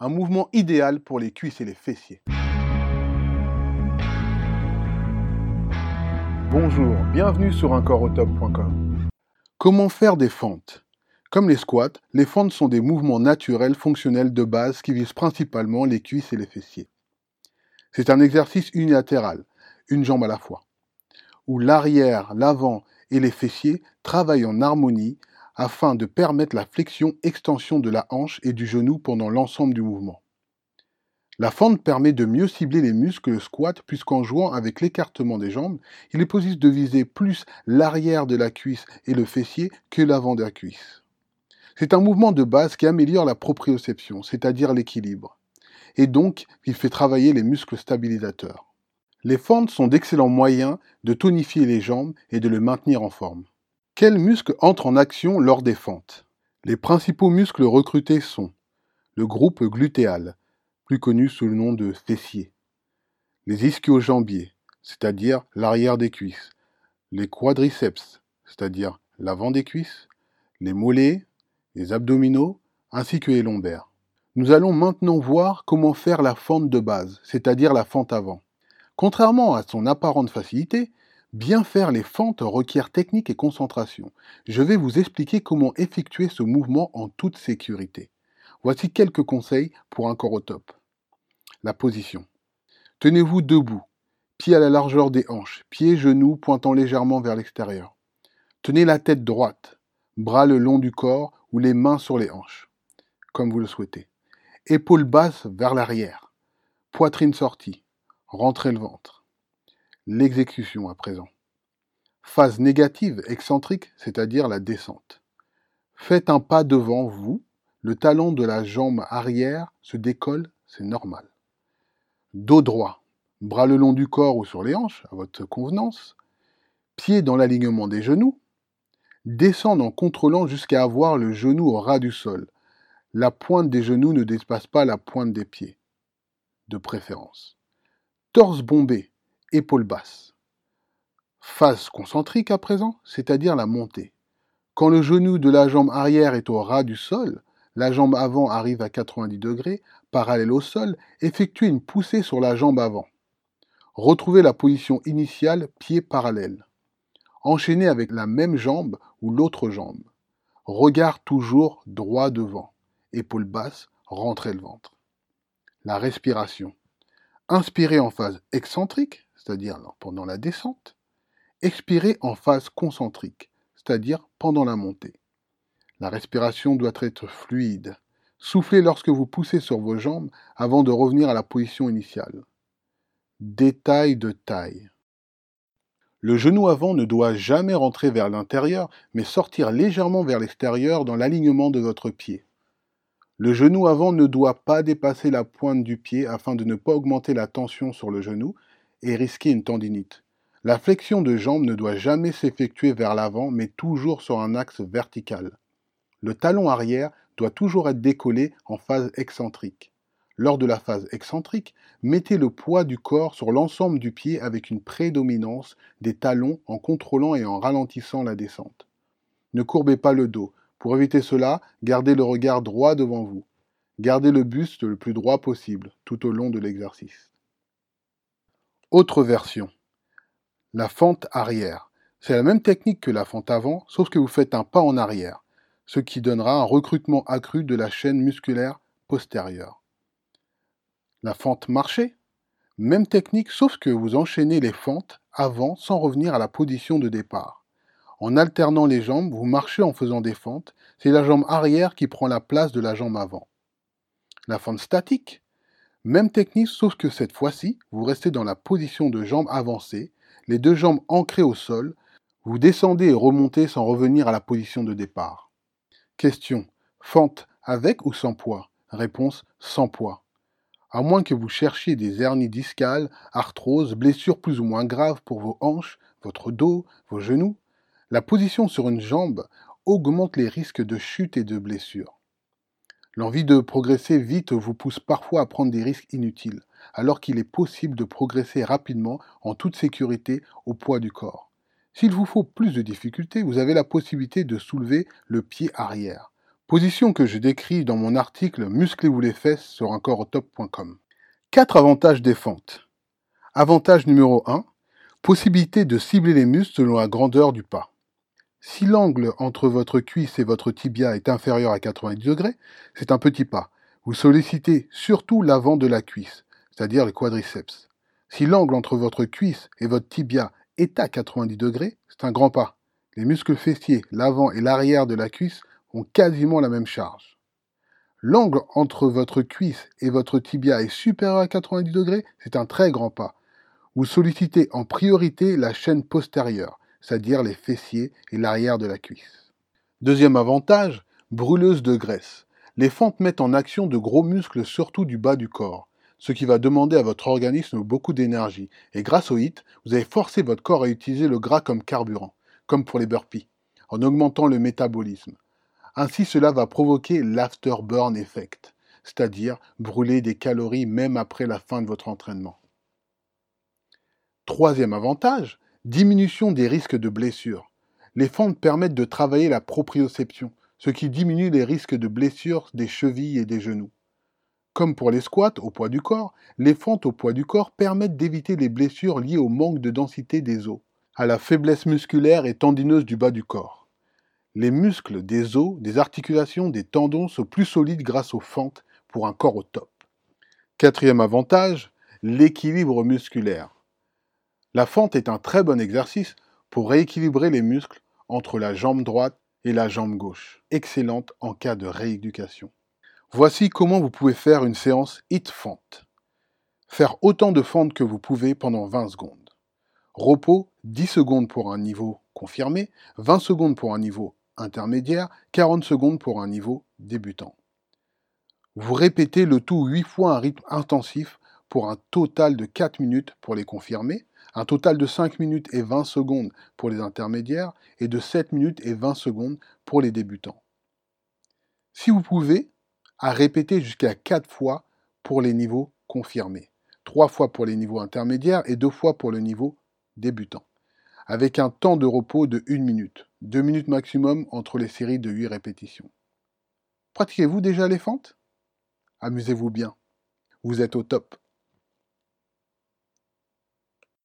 un mouvement idéal pour les cuisses et les fessiers. Bonjour, bienvenue sur uncoreautop.com. Comment faire des fentes? Comme les squats, les fentes sont des mouvements naturels fonctionnels de base qui visent principalement les cuisses et les fessiers. C'est un exercice unilatéral, une jambe à la fois, où l'arrière, l'avant et les fessiers travaillent en harmonie afin de permettre la flexion-extension de la hanche et du genou pendant l'ensemble du mouvement. La fente permet de mieux cibler les muscles squat puisqu'en jouant avec l'écartement des jambes, il est possible de viser plus l'arrière de la cuisse et le fessier que l'avant de la cuisse. C'est un mouvement de base qui améliore la proprioception, c'est-à-dire l'équilibre, et donc il fait travailler les muscles stabilisateurs. Les fentes sont d'excellents moyens de tonifier les jambes et de le maintenir en forme. Quels muscles entrent en action lors des fentes? Les principaux muscles recrutés sont le groupe glutéal, plus connu sous le nom de fessier, les ischio-jambiers, c'est-à-dire l'arrière des cuisses, les quadriceps, c'est-à-dire l'avant des cuisses, les mollets, les abdominaux, ainsi que les lombaires. Nous allons maintenant voir comment faire la fente de base, c'est-à-dire la fente avant. Contrairement à son apparente facilité, Bien faire les fentes requiert technique et concentration. Je vais vous expliquer comment effectuer ce mouvement en toute sécurité. Voici quelques conseils pour un corps au top. La position. Tenez-vous debout, pieds à la largeur des hanches, pieds, genoux pointant légèrement vers l'extérieur. Tenez la tête droite, bras le long du corps ou les mains sur les hanches, comme vous le souhaitez. Épaules basses vers l'arrière, poitrine sortie, rentrez le ventre. L'exécution à présent. Phase négative, excentrique, c'est-à-dire la descente. Faites un pas devant vous, le talon de la jambe arrière se décolle, c'est normal. Dos droit, bras le long du corps ou sur les hanches, à votre convenance. Pieds dans l'alignement des genoux. Descendre en contrôlant jusqu'à avoir le genou au ras du sol. La pointe des genoux ne dépasse pas la pointe des pieds, de préférence. Torse bombé, épaules basses. Phase concentrique à présent, c'est-à-dire la montée. Quand le genou de la jambe arrière est au ras du sol, la jambe avant arrive à 90 degrés, parallèle au sol, effectuez une poussée sur la jambe avant. Retrouvez la position initiale, pied parallèle. Enchaînez avec la même jambe ou l'autre jambe. Regard toujours droit devant. Épaules basses, rentrez le ventre. La respiration. Inspirez en phase excentrique, c'est-à-dire pendant la descente. Expirez en phase concentrique, c'est-à-dire pendant la montée. La respiration doit être fluide. Soufflez lorsque vous poussez sur vos jambes avant de revenir à la position initiale. Détail de taille. Le genou avant ne doit jamais rentrer vers l'intérieur, mais sortir légèrement vers l'extérieur dans l'alignement de votre pied. Le genou avant ne doit pas dépasser la pointe du pied afin de ne pas augmenter la tension sur le genou et risquer une tendinite. La flexion de jambe ne doit jamais s'effectuer vers l'avant, mais toujours sur un axe vertical. Le talon arrière doit toujours être décollé en phase excentrique. Lors de la phase excentrique, mettez le poids du corps sur l'ensemble du pied avec une prédominance des talons en contrôlant et en ralentissant la descente. Ne courbez pas le dos. Pour éviter cela, gardez le regard droit devant vous. Gardez le buste le plus droit possible tout au long de l'exercice. Autre version. La fente arrière. C'est la même technique que la fente avant, sauf que vous faites un pas en arrière, ce qui donnera un recrutement accru de la chaîne musculaire postérieure. La fente marché. Même technique, sauf que vous enchaînez les fentes avant sans revenir à la position de départ. En alternant les jambes, vous marchez en faisant des fentes. C'est la jambe arrière qui prend la place de la jambe avant. La fente statique. Même technique, sauf que cette fois-ci, vous restez dans la position de jambe avancée, les deux jambes ancrées au sol, vous descendez et remontez sans revenir à la position de départ. Question. Fente avec ou sans poids? Réponse sans poids. À moins que vous cherchiez des hernies discales, arthrose, blessures plus ou moins graves pour vos hanches, votre dos, vos genoux, la position sur une jambe augmente les risques de chute et de blessure. L'envie de progresser vite vous pousse parfois à prendre des risques inutiles, alors qu'il est possible de progresser rapidement en toute sécurité au poids du corps. S'il vous faut plus de difficultés, vous avez la possibilité de soulever le pied arrière. Position que je décris dans mon article Musclez-vous les fesses sur uncoreautop.com. 4 avantages des. Avantage numéro 1, possibilité de cibler les muscles selon la grandeur du pas. Si l'angle entre votre cuisse et votre tibia est inférieur à 90 degrés, c'est un petit pas. Vous sollicitez surtout l'avant de la cuisse, c'est-à-dire le quadriceps. Si l'angle entre votre cuisse et votre tibia est à 90 degrés, c'est un grand pas. Les muscles fessiers, l'avant et l'arrière de la cuisse ont quasiment la même charge. L'angle entre votre cuisse et votre tibia est supérieur à 90 degrés, c'est un très grand pas. Vous sollicitez en priorité la chaîne postérieure, c'est-à-dire les fessiers et l'arrière de la cuisse. Deuxième avantage, brûleuse de graisse. Les fentes mettent en action de gros muscles surtout du bas du corps, ce qui va demander à votre organisme beaucoup d'énergie. Et grâce au HIT, vous allez forcer votre corps à utiliser le gras comme carburant, comme pour les burpees, en augmentant le métabolisme. Ainsi, cela va provoquer l'afterburn effect, c'est-à-dire brûler des calories même après la fin de votre entraînement. Troisième avantage, Diminution des risques de blessures. Les fentes permettent de travailler la proprioception, ce qui diminue les risques de blessures des chevilles et des genoux. Comme pour les squats au poids du corps, les fentes au poids du corps permettent d'éviter les blessures liées au manque de densité des os, à la faiblesse musculaire et tendineuse du bas du corps. Les muscles des os, des articulations, des tendons sont plus solides grâce aux fentes pour un corps au top. Quatrième avantage, l'équilibre musculaire. La fente est un très bon exercice pour rééquilibrer les muscles entre la jambe droite et la jambe gauche, excellente en cas de rééducation. Voici comment vous pouvez faire une séance hit fente. Faire autant de fentes que vous pouvez pendant 20 secondes. Repos 10 secondes pour un niveau confirmé, 20 secondes pour un niveau intermédiaire, 40 secondes pour un niveau débutant. Vous répétez le tout 8 fois un rythme intensif pour un total de 4 minutes pour les confirmés, un total de 5 minutes et 20 secondes pour les intermédiaires et de 7 minutes et 20 secondes pour les débutants. Si vous pouvez, à répéter jusqu'à 4 fois pour les niveaux confirmés, 3 fois pour les niveaux intermédiaires et 2 fois pour le niveau débutant, avec un temps de repos de 1 minute, 2 minutes maximum entre les séries de 8 répétitions. Pratiquez-vous déjà les fentes? Amusez-vous bien. Vous êtes au top.